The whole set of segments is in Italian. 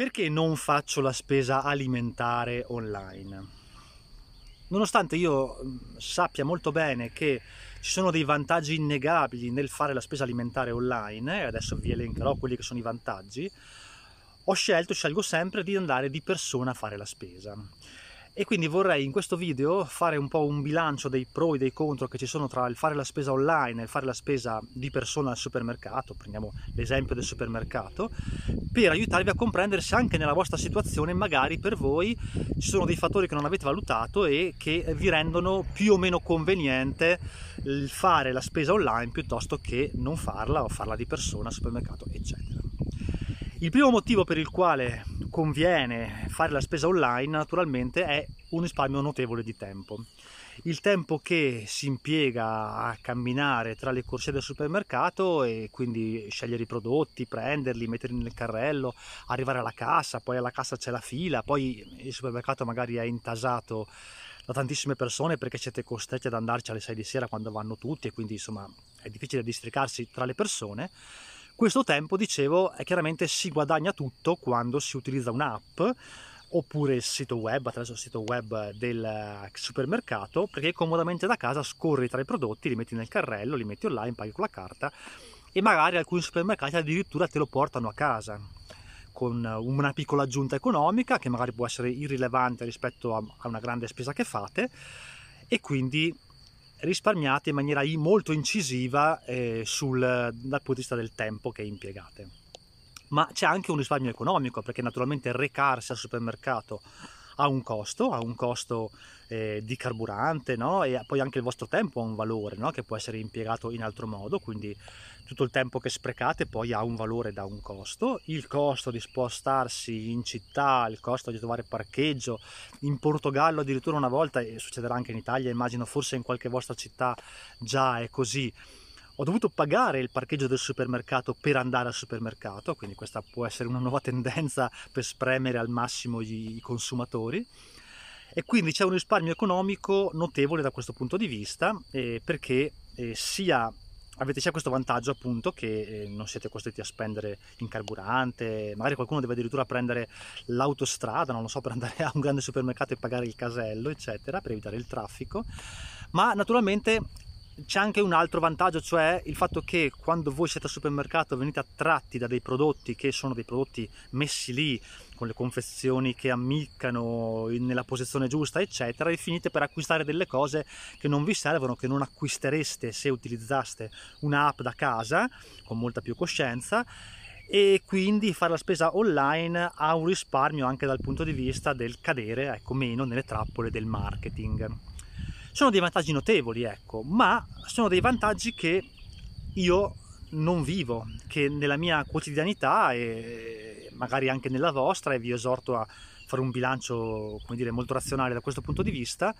Perché non faccio la spesa alimentare online? Nonostante io sappia molto bene che ci sono dei vantaggi innegabili nel fare la spesa alimentare online, e adesso vi elencherò quelli che sono i vantaggi, ho scelto, scelgo sempre di andare di persona a fare la spesa e quindi vorrei in questo video fare un po' un bilancio dei pro e dei contro che ci sono tra il fare la spesa online e il fare la spesa di persona al supermercato, prendiamo l'esempio del supermercato, per aiutarvi a comprendere se anche nella vostra situazione magari per voi ci sono dei fattori che non avete valutato e che vi rendono più o meno conveniente il fare la spesa online piuttosto che non farla o farla di persona al supermercato, eccetera. Il primo motivo per il quale conviene fare la spesa online naturalmente è un risparmio notevole di tempo. Il tempo che si impiega a camminare tra le corsie del supermercato e quindi scegliere i prodotti, prenderli, metterli nel carrello, arrivare alla cassa, poi alla cassa c'è la fila, poi il supermercato magari è intasato da tantissime persone perché siete costretti ad andarci alle 6 di sera quando vanno tutti e quindi insomma è difficile districarsi tra le persone questo tempo, dicevo, chiaramente si guadagna tutto quando si utilizza un'app oppure il sito web, attraverso il sito web del supermercato, perché comodamente da casa scorri tra i prodotti, li metti nel carrello, li metti online, paghi con la carta e magari alcuni supermercati addirittura te lo portano a casa con una piccola aggiunta economica che magari può essere irrilevante rispetto a una grande spesa che fate e quindi risparmiate in maniera molto incisiva eh, sul, dal punto di vista del tempo che impiegate. Ma c'è anche un risparmio economico perché naturalmente recarsi al supermercato ha un costo, ha un costo eh, di carburante no? e poi anche il vostro tempo ha un valore no? che può essere impiegato in altro modo, quindi tutto il tempo che sprecate poi ha un valore da un costo, il costo di spostarsi in città, il costo di trovare parcheggio, in Portogallo addirittura una volta, e succederà anche in Italia, immagino forse in qualche vostra città già è così, ho dovuto pagare il parcheggio del supermercato per andare al supermercato, quindi questa può essere una nuova tendenza per spremere al massimo i consumatori. E quindi c'è un risparmio economico notevole da questo punto di vista eh, perché eh, sia avete sia questo vantaggio appunto che eh, non siete costretti a spendere in carburante, magari qualcuno deve addirittura prendere l'autostrada, non lo so, per andare a un grande supermercato e pagare il casello, eccetera, per evitare il traffico, ma naturalmente c'è anche un altro vantaggio, cioè il fatto che quando voi siete al supermercato venite attratti da dei prodotti che sono dei prodotti messi lì con le confezioni che ammiccano nella posizione giusta, eccetera, e finite per acquistare delle cose che non vi servono, che non acquistereste se utilizzaste un'app da casa con molta più coscienza e quindi fare la spesa online ha un risparmio anche dal punto di vista del cadere ecco, meno nelle trappole del marketing. Sono dei vantaggi notevoli, ecco, ma sono dei vantaggi che io non vivo, che nella mia quotidianità e magari anche nella vostra, e vi esorto a fare un bilancio, come dire, molto razionale da questo punto di vista,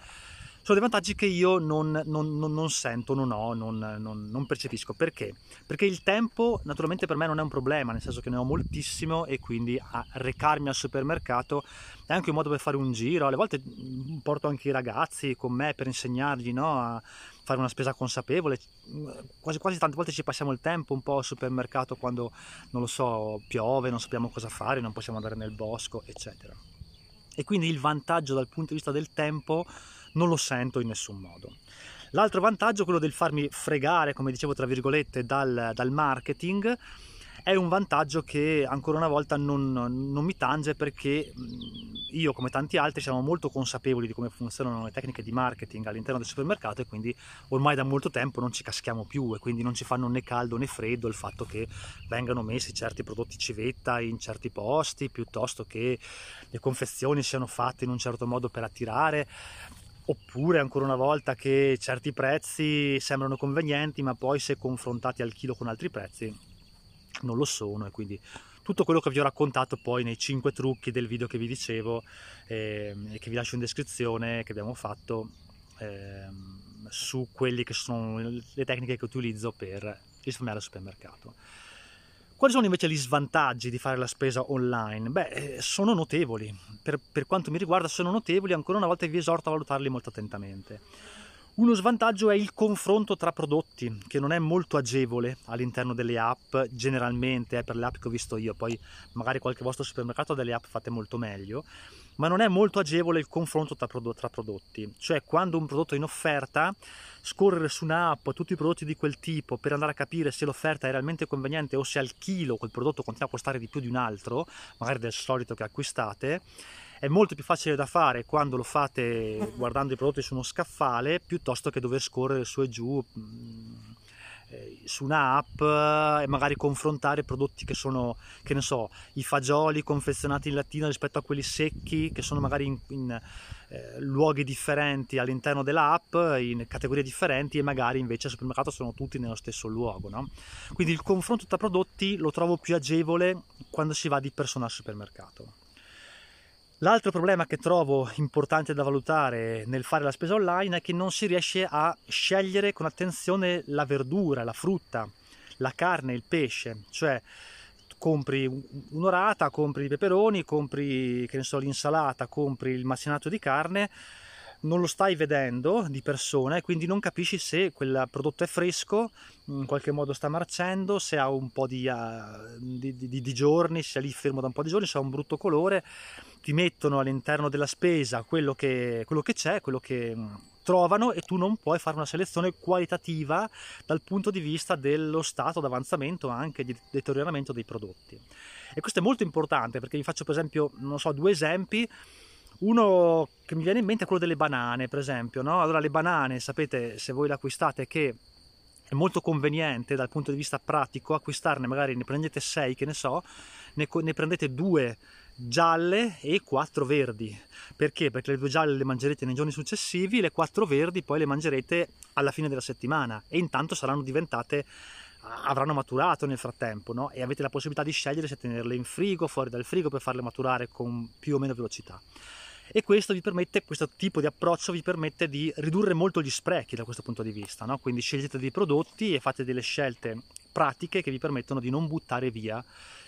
sono dei vantaggi che io non, non, non, non sento, non ho, non, percepisco. Perché? Perché il tempo naturalmente per me non è un problema, nel senso che ne ho moltissimo e quindi recarmi al supermercato è anche un modo per fare un giro. Alle volte mm, porto anche i ragazzi con me per insegnargli no, a fare una spesa consapevole. Quasi, quasi tante volte ci passiamo il tempo un po' al supermercato quando, non lo so, piove, non sappiamo cosa fare, non possiamo andare nel bosco, eccetera. E quindi il vantaggio dal punto di vista del tempo non lo sento in nessun modo. L'altro vantaggio, quello del farmi fregare, come dicevo tra virgolette, dal, dal marketing, è un vantaggio che ancora una volta non, non, mi tange perché io come tanti altri siamo molto consapevoli di come funzionano le tecniche di marketing all'interno del supermercato e quindi ormai da molto tempo non ci caschiamo più e quindi non ci fanno né caldo né freddo il fatto che vengano messi certi prodotti civetta in certi posti piuttosto che le confezioni siano fatte in un certo modo per attirare oppure ancora una volta che certi prezzi sembrano convenienti ma poi se confrontati al chilo con altri prezzi non lo sono e quindi tutto quello che vi ho raccontato poi nei 5 trucchi del video che vi dicevo eh, e che vi lascio in descrizione che abbiamo fatto eh, su quelle che sono le tecniche che utilizzo per risparmiare al supermercato. Quali sono invece gli svantaggi di fare la spesa online? Beh, eh, sono notevoli. Per, per, quanto mi riguarda sono notevoli, ancora una volta vi esorto a valutarli molto attentamente. Uno svantaggio è il confronto tra prodotti, che non è molto agevole all'interno delle app, generalmente è per le app che ho visto io, poi magari qualche vostro supermercato ha delle app fatte molto meglio, ma non è molto agevole il confronto tra, prodotti, cioè quando un prodotto è in offerta, scorrere su un'app tutti i prodotti di quel tipo per andare a capire se l'offerta è realmente conveniente o se al chilo quel prodotto continua a costare di più di un altro, magari del solito che acquistate, è molto più facile da fare quando lo fate guardando i prodotti su uno scaffale piuttosto che dover scorrere su e giù mm, eh, su un'app e magari confrontare prodotti che sono, che ne so, i fagioli confezionati in lattina rispetto a quelli secchi che sono magari in, in eh, luoghi differenti all'interno dell'app, in categorie differenti e magari invece al supermercato sono tutti nello stesso luogo. No? Quindi il confronto tra prodotti lo trovo più agevole quando si va di persona al supermercato. L'altro problema che trovo importante da valutare nel fare la spesa online è che non si riesce a scegliere con attenzione la verdura, la frutta, la carne, il pesce, cioè compri un'orata, compri i peperoni, compri so, l'insalata, compri il macinato di carne, non lo stai vedendo di persona e quindi non capisci se quel prodotto è fresco, in qualche modo sta marcendo, se ha un po' di, uh, di, di, di giorni, se è lì fermo da un po' di giorni, se ha un brutto colore, ti mettono all'interno della spesa quello che, quello che c'è, quello che mm, trovano e tu non puoi fare una selezione qualitativa dal punto di vista dello stato d'avanzamento anche di deterioramento dei prodotti. E questo è molto importante perché vi faccio per esempio, non so, due esempi uno che mi viene in mente è quello delle banane, per esempio. No? Allora, le banane, sapete, se voi le acquistate, che è molto conveniente dal punto di vista pratico acquistarne, magari ne prendete 6, che ne so, ne, ne prendete due gialle e quattro verdi. Perché? Perché le due gialle le mangerete nei giorni successivi, le quattro verdi poi le mangerete alla fine della settimana e intanto saranno diventate avranno maturato nel frattempo no? e avete la possibilità di scegliere se tenerle in frigo, fuori dal frigo per farle maturare con più o meno velocità e questo permette, questo tipo di approccio vi permette di ridurre molto gli sprechi da questo punto di vista, no? quindi scegliete dei prodotti e fate delle scelte pratiche che vi permettono di non buttare via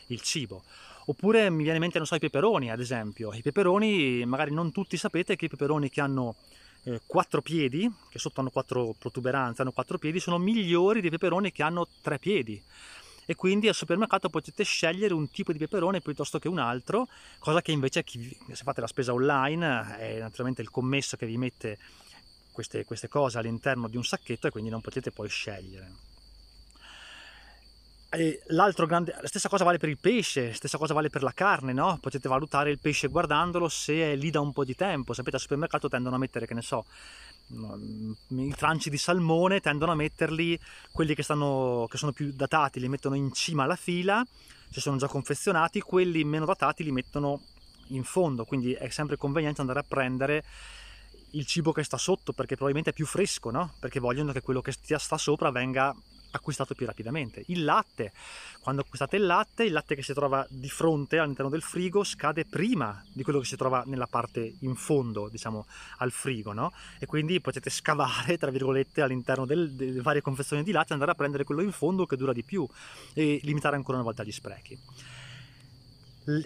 il cibo. Oppure mi viene in mente, non so, i peperoni ad esempio. I peperoni, magari non tutti sapete che i peperoni che hanno eh, quattro piedi, che sotto hanno quattro protuberanze, hanno quattro piedi, sono migliori dei peperoni che hanno tre piedi e quindi al supermercato potete scegliere un tipo di peperone piuttosto che un altro, cosa che invece chi, se fate la spesa online è naturalmente il commesso che vi mette queste, queste cose all'interno di un sacchetto e quindi non potete poi scegliere. Grande, la stessa cosa vale per il pesce, stessa cosa vale per la carne, no? Potete valutare il pesce guardandolo se è lì da un po' di tempo. Sapete, al supermercato tendono a mettere, che ne so, i tranci di salmone tendono a metterli, quelli che, stanno, che sono più datati li mettono in cima alla fila, se sono già confezionati, quelli meno datati li mettono in fondo, quindi è sempre conveniente andare a prendere il cibo che sta sotto perché probabilmente è più fresco, no? Perché vogliono che quello che sta sopra venga acquistato più rapidamente. Il latte, quando acquistate il latte, il latte che si trova di fronte all'interno del frigo scade prima di quello che si trova nella parte in fondo, diciamo, al frigo, no? E quindi potete scavare, tra virgolette, all'interno del, delle varie confezioni di latte e andare a prendere quello in fondo che dura di più e limitare ancora una volta gli sprechi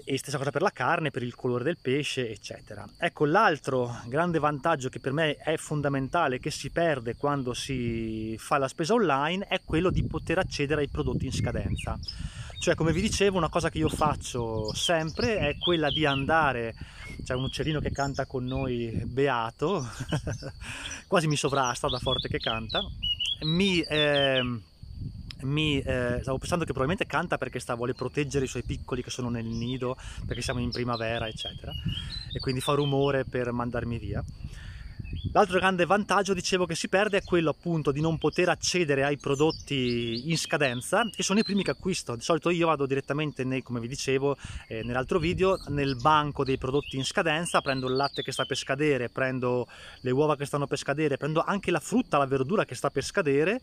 e stessa cosa per la carne, per il colore del pesce, eccetera. Ecco, l'altro grande vantaggio che per me è fondamentale, che si perde quando si fa la spesa online, è quello di poter accedere ai prodotti in scadenza. Cioè, come vi dicevo, una cosa che io faccio sempre è quella di andare, c'è un uccellino che canta con noi, beato, quasi mi sovrasta da forte che canta, mi... Eh, mi, eh, stavo pensando che probabilmente canta perché sta, vuole proteggere i suoi piccoli che sono nel nido, perché siamo in primavera, eccetera, e quindi fa rumore per mandarmi via. L'altro grande vantaggio, dicevo, che si perde è quello appunto di non poter accedere ai prodotti in scadenza, che sono i primi che acquisto. Di solito io vado direttamente, nei, come vi dicevo eh, nell'altro video, nel banco dei prodotti in scadenza, prendo il latte che sta per scadere, prendo le uova che stanno per scadere, prendo anche la frutta, la verdura che sta per scadere,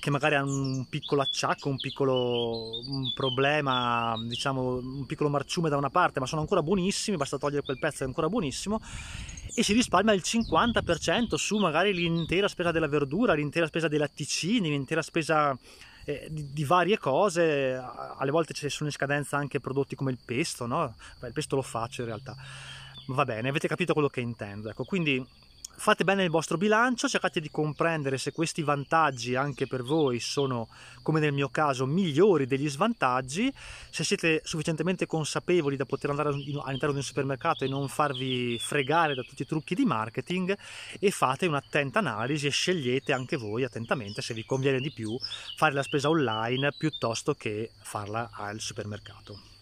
che magari ha un piccolo acciacco, un piccolo un problema, diciamo un piccolo marciume da una parte, ma sono ancora buonissimi, basta togliere quel pezzo, è ancora buonissimo e si risparmia il 50% su magari l'intera spesa della verdura, l'intera spesa dei latticini, l'intera spesa eh, di, di, varie cose. Alle volte ci sono in scadenza anche prodotti come il pesto, no? Beh, il pesto lo faccio in realtà. Va bene, avete capito quello che intendo. Ecco, quindi fate bene il vostro bilancio, cercate di comprendere se questi vantaggi anche per voi sono, come nel mio caso, migliori degli svantaggi, se siete sufficientemente consapevoli da poter andare all'interno di un supermercato e non farvi fregare da tutti i trucchi di marketing e fate un'attenta analisi e scegliete anche voi attentamente se vi conviene di più fare la spesa online piuttosto che farla al supermercato.